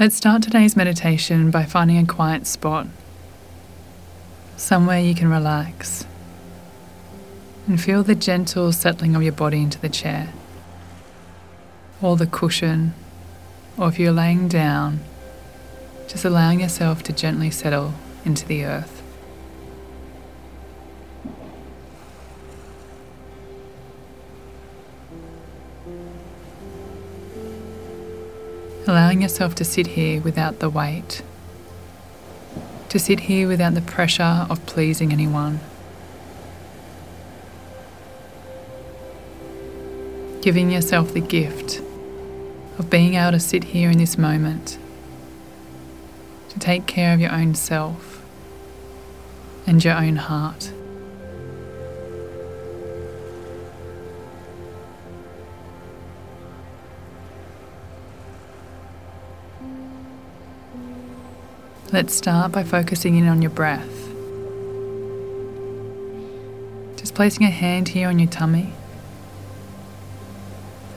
Let's start today's meditation by finding a quiet spot, somewhere you can relax, and feel the gentle settling of your body into the chair, or the cushion, or if you're laying down, just allowing yourself to gently settle into the earth. Allowing yourself to sit here without the weight, to sit here without the pressure of pleasing anyone. Giving yourself the gift of being able to sit here in this moment, to take care of your own self and your own heart. Let's start by focusing in on your breath. Just placing a hand here on your tummy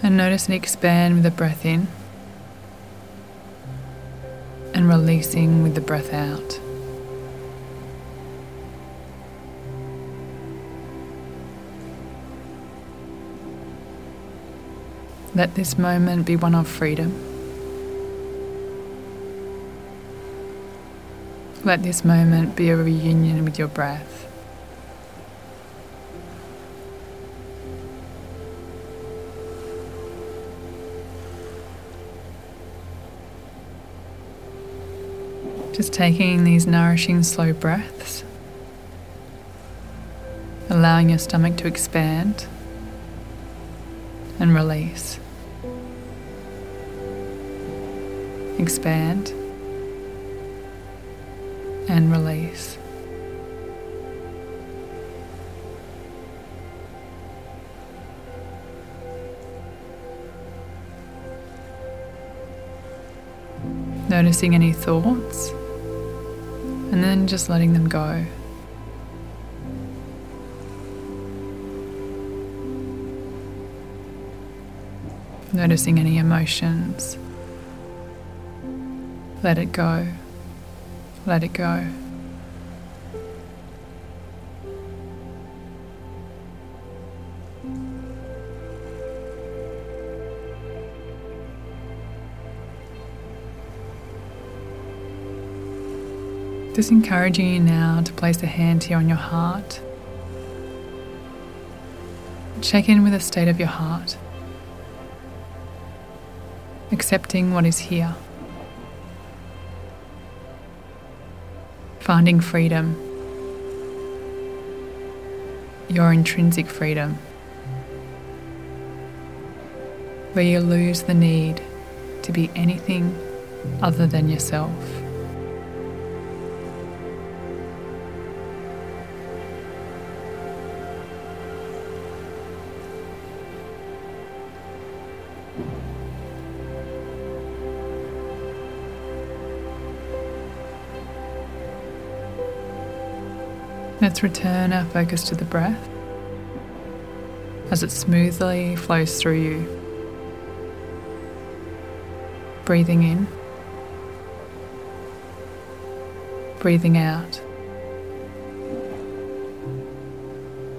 and notice it expand with the breath in and releasing with the breath out. Let this moment be one of freedom. Let this moment be a reunion with your breath. Just taking these nourishing slow breaths, allowing your stomach to expand and release. Expand and release. Noticing any thoughts and then just letting them go. Noticing any emotions. Let it go. Let it go. Just encouraging you now to place a hand here on your heart. Check in with the state of your heart, accepting what is here. Finding freedom, your intrinsic freedom, where you lose the need to be anything other than yourself. Let's return our focus to the breath as it smoothly flows through you. Breathing in, breathing out.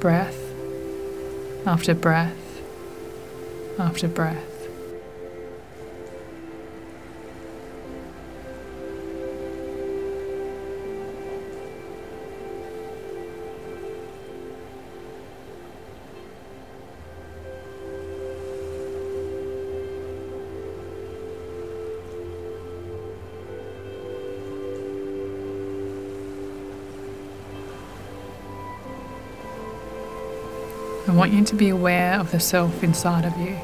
Breath after breath after breath. Want you to be aware of the self inside of you,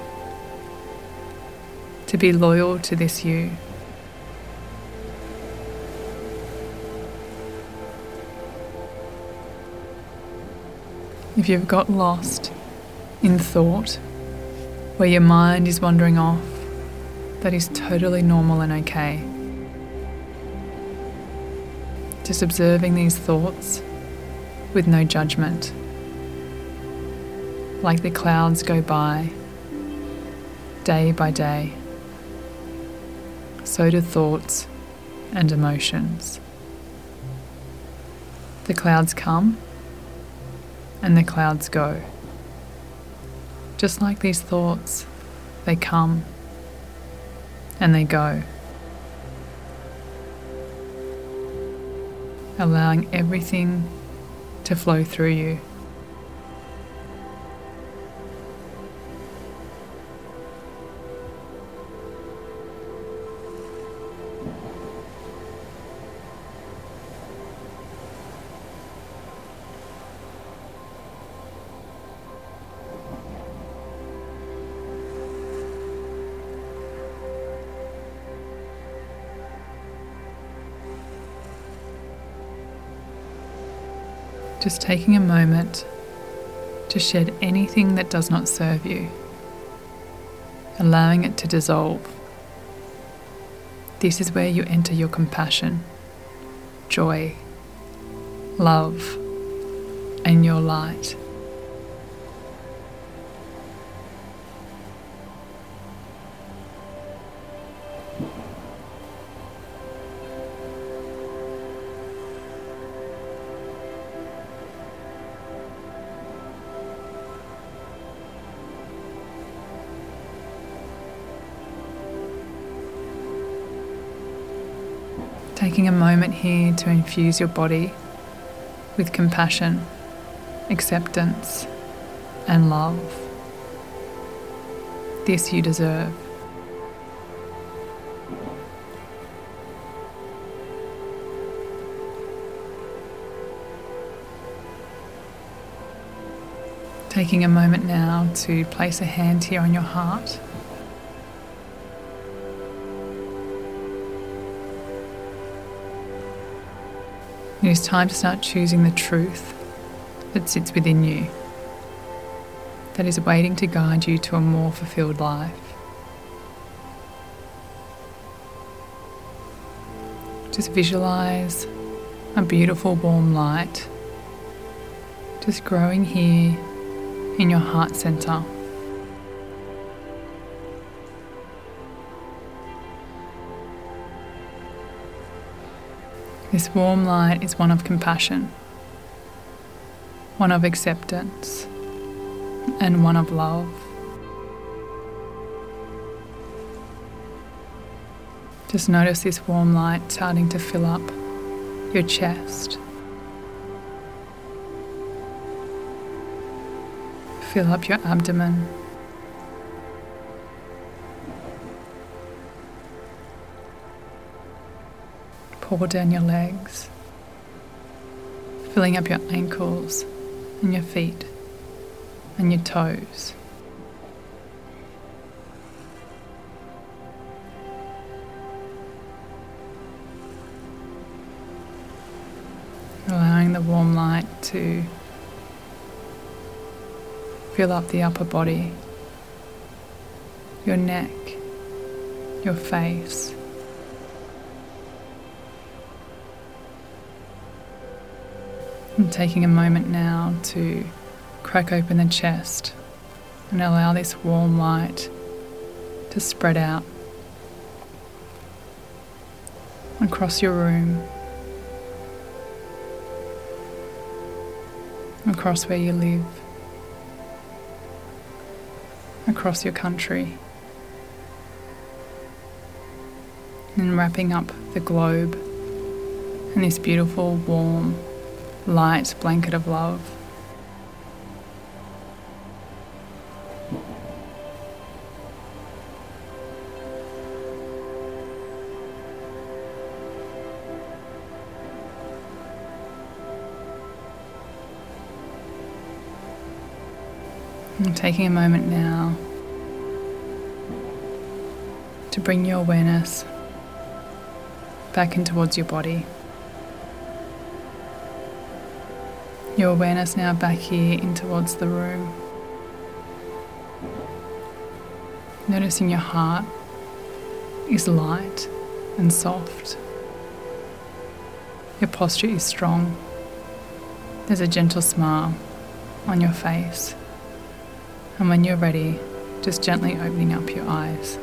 to be loyal to this you. If you've got lost in thought, where your mind is wandering off, that is totally normal and okay. Just observing these thoughts with no judgment like the clouds go by, day by day, so do thoughts and emotions. The clouds come and the clouds go. Just like these thoughts, they come and they go. Allowing everything to flow through you. Just taking a moment to shed anything that does not serve you, allowing it to dissolve. This is where you enter your compassion, joy, love, and your light. Taking a moment here to infuse your body with compassion, acceptance, and love. This you deserve. Taking a moment now to place a hand here on your heart It is time to start choosing the truth that sits within you, that is waiting to guide you to a more fulfilled life. Just visualize a beautiful warm light just growing here in your heart center. This warm light is one of compassion, one of acceptance, and one of love. Just notice this warm light starting to fill up your chest. Fill up your abdomen. Pour down your legs, filling up your ankles and your feet and your toes. Allowing the warm light to fill up the upper body, your neck, your face. Taking a moment now to crack open the chest and allow this warm light to spread out across your room, across where you live, across your country, and wrapping up the globe in this beautiful, warm, light blanket of love. And taking a moment now to bring your awareness back in towards your body. Your awareness now back here in towards the room. Noticing your heart is light and soft. Your posture is strong. There's a gentle smile on your face. And when you're ready, just gently opening up your eyes.